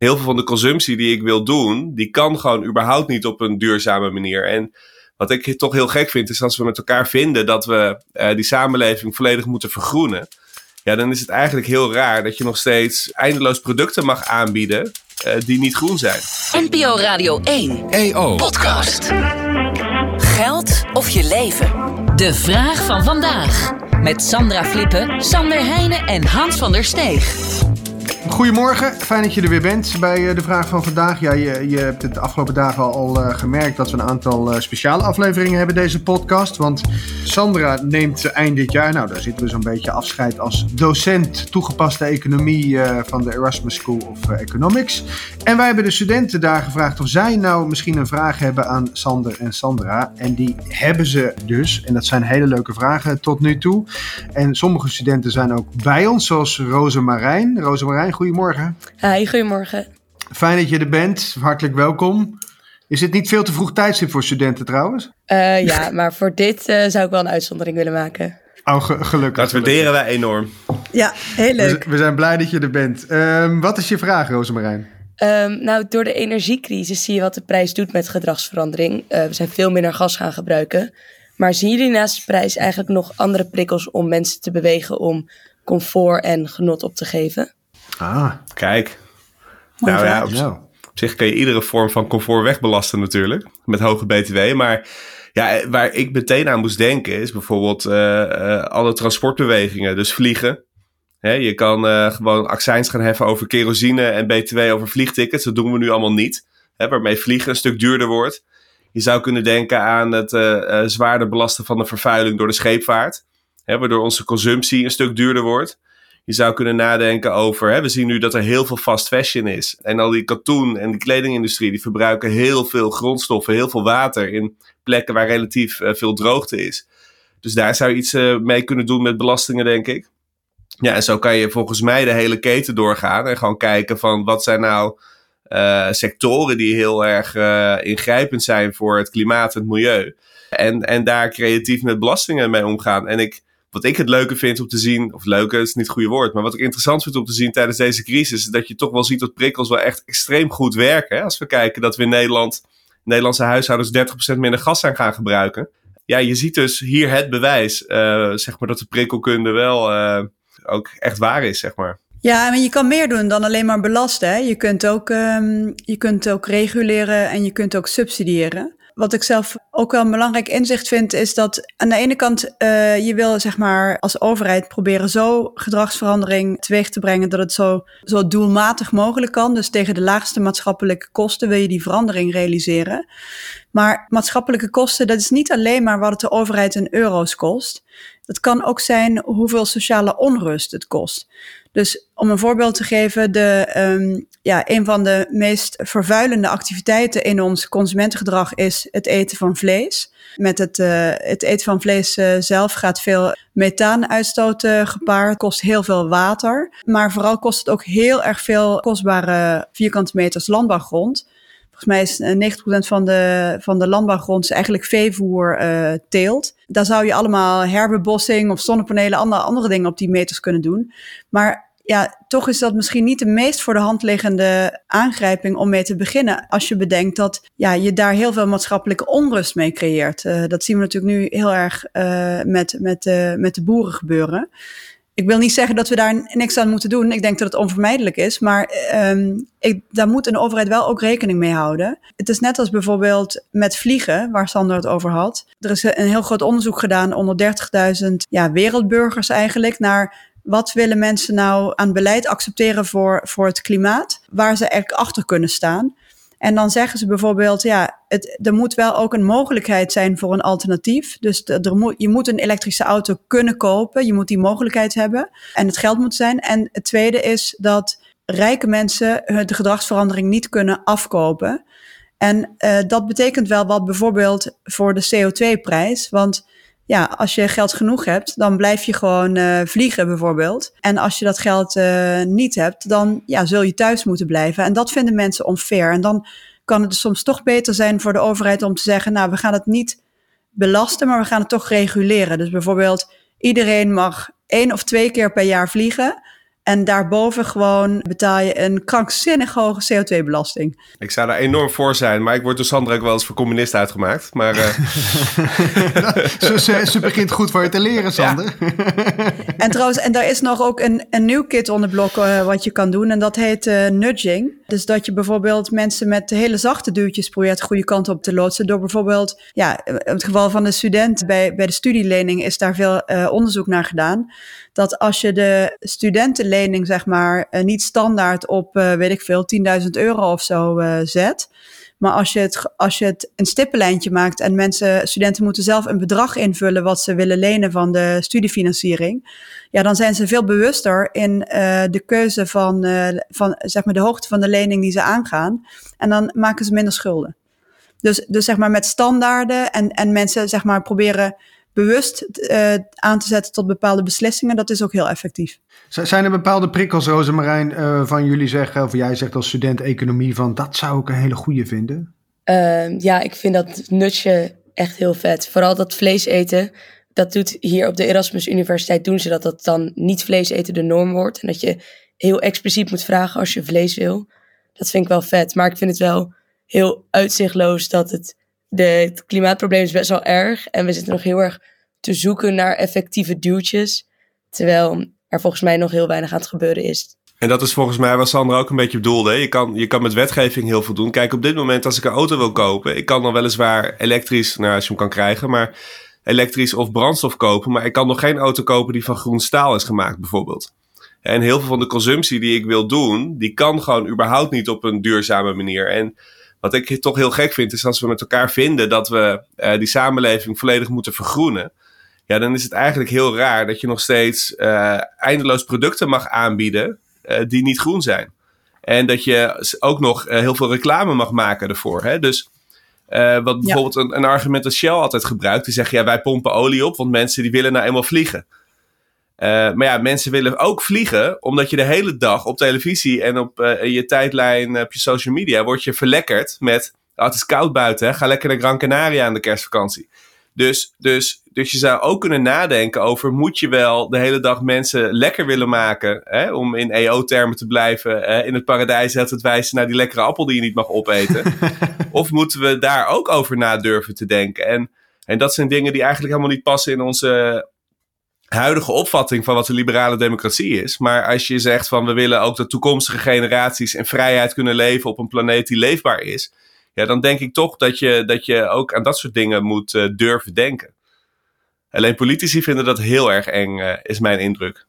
heel veel van de consumptie die ik wil doen, die kan gewoon überhaupt niet op een duurzame manier. En wat ik toch heel gek vind, is als we met elkaar vinden dat we uh, die samenleving volledig moeten vergroenen. Ja, dan is het eigenlijk heel raar dat je nog steeds eindeloos producten mag aanbieden uh, die niet groen zijn. NPO Radio 1 EO Podcast. Geld of je leven? De vraag van vandaag. Met Sandra Flippen, Sander Heijnen en Hans van der Steeg. Goedemorgen, fijn dat je er weer bent bij eh, de vraag van vandaag. Ja, je, je hebt het de afgelopen dagen al uh, gemerkt dat we een aantal uh, speciale afleveringen hebben deze podcast. Want Sandra neemt eind dit jaar, nou daar zitten we zo'n beetje afscheid als docent toegepaste economie van de Erasmus School of Economics. En wij hebben de studenten daar gevraagd of zij nou misschien een vraag hebben aan Sander en Sandra. En die hebben ze dus. En dat zijn hele leuke vragen tot nu toe. En sommige studenten zijn ook bij ons, zoals Roze Marijn. Roze Marijn, goedemorgen. Hi, goedemorgen. Fijn dat je er bent. Hartelijk welkom. Is het niet veel te vroeg tijdstip voor studenten trouwens? Uh, ja, maar voor dit uh, zou ik wel een uitzondering willen maken. Oh, ge gelukkig. Dat waarderen wij enorm. Ja, heel leuk. We, we zijn blij dat je er bent. Um, wat is je vraag, Rosemarijn? Um, nou, door de energiecrisis zie je wat de prijs doet met gedragsverandering. Uh, we zijn veel minder gas gaan gebruiken. Maar zien jullie naast de prijs eigenlijk nog andere prikkels om mensen te bewegen om comfort en genot op te geven? Ah, kijk. nou ja, op, op, zich kan je iedere vorm van comfort wegbelasten natuurlijk. Met hoge btw. Maar ja, waar ik meteen aan moest denken is bijvoorbeeld uh, uh, alle transportbewegingen. Dus vliegen. Je kan uh, gewoon accijns gaan heffen over kerosine en btw over vliegtickets. Dat doen we nu allemaal niet. Hè, waarmee vliegen een stuk duurder wordt. Je zou kunnen denken aan het zwaarder belasten van de vervuiling door de scheepvaart. Waardoor onze consumptie een stuk duurder wordt. Je zou kunnen nadenken over, hè, we zien nu dat er heel veel fast fashion is. En al die katoen en die kledingindustrie, die verbruiken heel veel grondstoffen, heel veel water in plekken waar relatief uh, veel droogte is. Dus daar zou je iets uh, mee kunnen doen met belastingen, denk ik. Ja, en zo kan je volgens mij de hele keten doorgaan en gewoon kijken van wat zijn nou uh, sectoren die heel erg ingrijpend zijn voor het klimaat en het milieu. En, en daar creatief met belastingen mee omgaan. En ik, wat ik het leuke vind om te zien, of leuke is niet het goede woord, maar wat ik interessant vind om te zien tijdens deze crisis, is dat je toch wel ziet dat prikkels wel echt extreem goed werken. Als we kijken dat we in Nederland, Nederlandse huishoudens 30% minder gas zijn gaan gebruiken. Ja, je ziet dus hier het bewijs, uh, zeg maar, dat de prikkelkunde wel uh, ook echt waar is, zeg maar. Ja, maar je kan meer doen dan alleen maar belasten. Hè? Je, kunt ook, um, je kunt ook reguleren en je kunt ook subsidiëren. Wat ik zelf ook wel een belangrijk inzicht vind, is dat aan de ene kant uh, je wil zeg maar als overheid proberen zo gedragsverandering teweeg te brengen dat het zo, zo doelmatig mogelijk kan. Dus tegen de laagste maatschappelijke kosten wil je die verandering realiseren. Maar maatschappelijke kosten, dat is niet alleen maar wat het de overheid in euro's kost. Het kan ook zijn hoeveel sociale onrust het kost. Dus om een voorbeeld te geven, de, um, ja, een van de meest vervuilende activiteiten in ons consumentengedrag is het eten van vlees. Met het, uh, het eten van vlees uh, zelf gaat veel methaanuitstoot uh, gepaard, kost heel veel water. Maar vooral kost het ook heel erg veel kostbare vierkante meters landbouwgrond. Volgens mij is 90% van de, van de landbouwgrond eigenlijk veevoer uh, teelt. Daar zou je allemaal herbebossing of zonnepanelen, andere, andere dingen op die meters kunnen doen. Maar ja, toch is dat misschien niet de meest voor de hand liggende aangrijping om mee te beginnen. Als je bedenkt dat ja, je daar heel veel maatschappelijke onrust mee creëert. Uh, dat zien we natuurlijk nu heel erg met, met, uh, met de boeren gebeuren ik wil niet zeggen dat we daar niks aan moeten doen. Ik denk dat het onvermijdelijk is. Maar um, ik, daar moet een overheid wel ook rekening mee houden. Het is net als bijvoorbeeld met vliegen, waar Sander het over had. Er is een heel groot onderzoek gedaan onder 30.000 ja, wereldburgers eigenlijk. Naar wat willen mensen nou aan beleid accepteren voor, voor het klimaat? Waar ze eigenlijk achter kunnen staan. En dan zeggen ze bijvoorbeeld, ja, het, er moet wel ook een mogelijkheid zijn voor een alternatief. Dus je moet een elektrische auto kunnen kopen. Je moet die mogelijkheid hebben. En het geld moet zijn. En het tweede is dat rijke mensen de gedragsverandering niet kunnen afkopen. En uh, dat betekent wel wat bijvoorbeeld voor de CO2-prijs. Want ja, als je geld genoeg hebt, dan blijf je gewoon uh, vliegen bijvoorbeeld. En als je dat geld uh, niet hebt, dan ja, zul je thuis moeten blijven. En dat vinden mensen onfair. En dan kan het soms toch beter zijn voor de overheid om te zeggen, nou, we gaan het niet belasten, maar we gaan het toch reguleren. Dus bijvoorbeeld, iedereen mag één of twee keer per jaar vliegen. En daarboven gewoon betaal je een krankzinnig hoge CO2-belasting. Ik zou daar enorm voor zijn, maar ik word door Sandra ook wel eens voor communist uitgemaakt. Maar, uh... ze, ze, begint goed voor je te leren, Sander. en trouwens, en daar is nog ook een, een nieuw kit onder blok uh, wat je kan doen. En dat heet uh, nudging. Dus dat je bijvoorbeeld mensen met hele zachte duwtjes probeert de goede kant op te loodsen. Door bijvoorbeeld, ja, in het geval van de student bij, bij de studielening is daar veel onderzoek naar gedaan dat als je de studentenlening, zeg maar, uh, niet standaard op, uh, weet ik veel, 10.000 euro of zo zet. Maar als je, het, als je het een stippenlijntje maakt en mensen, studenten moeten zelf een bedrag invullen wat ze willen lenen van de studiefinanciering. Ja, dan zijn ze veel bewuster in de keuze van, van zeg maar de hoogte van de lening die ze aangaan. En dan maken ze minder schulden. Dus, dus zeg maar met standaarden en, en mensen zeg maar proberen bewust uh, aan te zetten tot bepaalde beslissingen, dat is ook heel effectief. Zijn er bepaalde prikkels, Rosemarijn, uh, van jullie zeggen, of jij zegt als student economie, van dat zou ik een hele goede vinden? Uh, ja, ik vind dat nutje echt heel vet. Vooral dat vlees eten. Dat doet hier op de Erasmus Universiteit doen ze dat dat dan niet vlees eten de norm wordt. En dat je heel expliciet moet vragen als je vlees wil. Dat vind ik wel vet. Maar ik vind het wel heel uitzichtloos dat het de, het klimaatprobleem is best wel erg. En we zitten nog heel erg te zoeken naar effectieve duwtjes. Terwijl er volgens mij nog heel weinig aan het gebeuren is. En dat is volgens mij wat Sandra ook een beetje bedoelde. Je kan, je kan met wetgeving heel veel doen. Kijk, op dit moment als ik een auto wil kopen... ik kan dan weliswaar elektrisch, nou als je hem kan krijgen... maar elektrisch of brandstof kopen. Maar ik kan nog geen auto kopen die van groen staal is gemaakt bijvoorbeeld. En heel veel van de consumptie die ik wil doen... die kan gewoon überhaupt niet op een duurzame manier. En wat ik toch heel gek vind, is als we met elkaar vinden dat we uh, die samenleving volledig moeten vergroenen. Ja, dan is het eigenlijk heel raar dat je nog steeds uh, eindeloos producten mag aanbieden uh, die niet groen zijn. En dat je ook nog heel veel reclame mag maken ervoor. Hè? Dus wat bijvoorbeeld een, een, argument dat Shell altijd gebruikt, die zeggen ja, wij pompen olie op, want mensen die willen nou eenmaal vliegen. Uh, maar ja, mensen willen ook vliegen, omdat je de hele dag op televisie en op uh, je tijdlijn, op je social media, word je verlekkerd met, oh, het is koud buiten, hè? ga lekker naar Gran Canaria aan de kerstvakantie. Dus, dus, dus je zou ook kunnen nadenken over, moet je wel de hele dag mensen lekker willen maken, hè? om in EO-termen te blijven, hè? in het paradijs het wijzen naar die lekkere appel die je niet mag opeten. of moeten we daar ook over na durven te denken? En, en dat zijn dingen die eigenlijk helemaal niet passen in onze huidige opvatting van wat de liberale democratie is. Maar als je zegt van we willen ook dat toekomstige generaties in vrijheid kunnen leven op een planeet die leefbaar is. Ja, dan denk ik toch dat je, dat je ook aan dat soort dingen moet uh, durven denken. Alleen politici vinden dat heel erg eng, uh, is mijn indruk.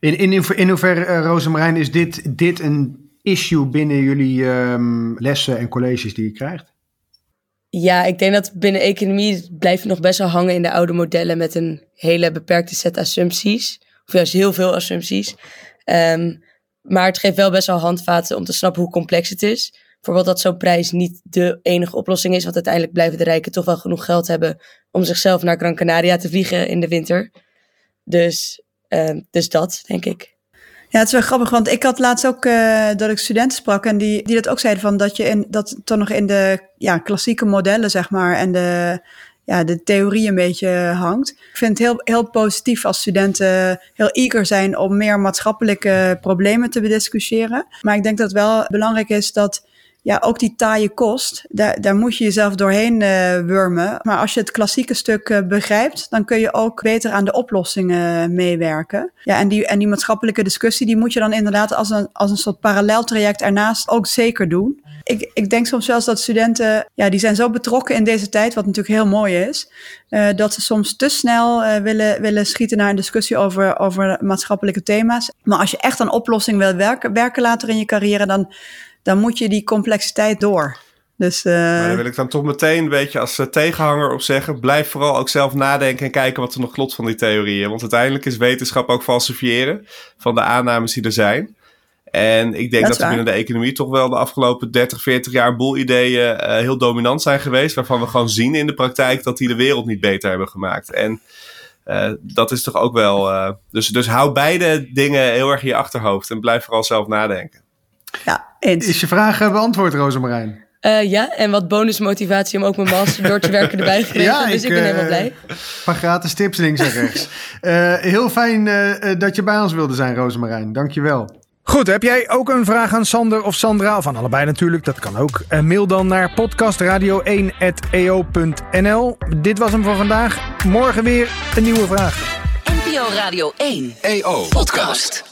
In, in, in hoeverre, uh, Rosemarijn, is dit, dit een issue binnen jullie um, lessen en colleges die je krijgt? Ja, ik denk dat binnen economie blijft nog best wel hangen in de oude modellen met een hele beperkte set assumpties. Of juist heel veel assumpties. Um, maar het geeft wel best wel handvaten om te snappen hoe complex het is. Bijvoorbeeld dat zo'n prijs niet de enige oplossing is, want uiteindelijk blijven de rijken toch wel genoeg geld hebben om zichzelf naar Gran Canaria te vliegen in de winter. Dus, um, dus dat, denk ik. Ja, het is wel grappig, want ik had laatst ook uh, dat ik studenten sprak en die, die dat ook zeiden van dat je in dat toch nog in de ja, klassieke modellen, zeg maar, en de, ja, de theorie een beetje hangt. Ik vind het heel, heel positief als studenten heel eager zijn om meer maatschappelijke problemen te bediscussiëren. Maar ik denk dat het wel belangrijk is dat ja, ook die taaie kost, daar, daar moet je jezelf doorheen uh, wurmen. Maar als je het klassieke stuk uh, begrijpt, dan kun je ook beter aan de oplossingen meewerken. Ja, en die, en die maatschappelijke discussie, die moet je dan inderdaad als een, als een soort paralleltraject ernaast ook zeker doen. Ik, ik denk soms zelfs dat studenten, ja, die zijn zo betrokken in deze tijd, wat natuurlijk heel mooi is, uh, dat ze soms te snel uh, willen, willen schieten naar een discussie over, over maatschappelijke thema's. Maar als je echt een oplossing wil werken, werken later in je carrière, dan dan moet je die complexiteit door. Dus, uh... Maar daar wil ik dan toch meteen een beetje als uh, tegenhanger op zeggen. Blijf vooral ook zelf nadenken en kijken wat er nog klopt van die theorieën. Want uiteindelijk is wetenschap ook falsifiëren van de aannames die er zijn. En ik denk dat, dat er binnen de economie toch wel de afgelopen 30, 40 jaar een boel ideeën uh, heel dominant zijn geweest. Waarvan we gewoon zien in de praktijk dat die de wereld niet beter hebben gemaakt. En dat is toch ook wel. Dus, dus hou beide dingen heel erg in je achterhoofd en blijf vooral zelf nadenken. Ja, eens. Is je vraag beantwoord, Rosemarijn? Uh, ja, en wat bonusmotivatie om ook mijn master door te werken erbij gekregen. ja, dus ik, ik ben helemaal blij. Een paar gratis tips links en rechts. heel fijn dat je bij ons wilde zijn, Rosemarijn. Dankjewel. Goed, heb jij ook een vraag aan Sander of Sandra? Of aan allebei natuurlijk, dat kan ook. Uh, mail dan naar podcastradio1.eo.nl. Dit was hem voor vandaag. Morgen weer een nieuwe vraag. NPO Radio 1 EO Podcast.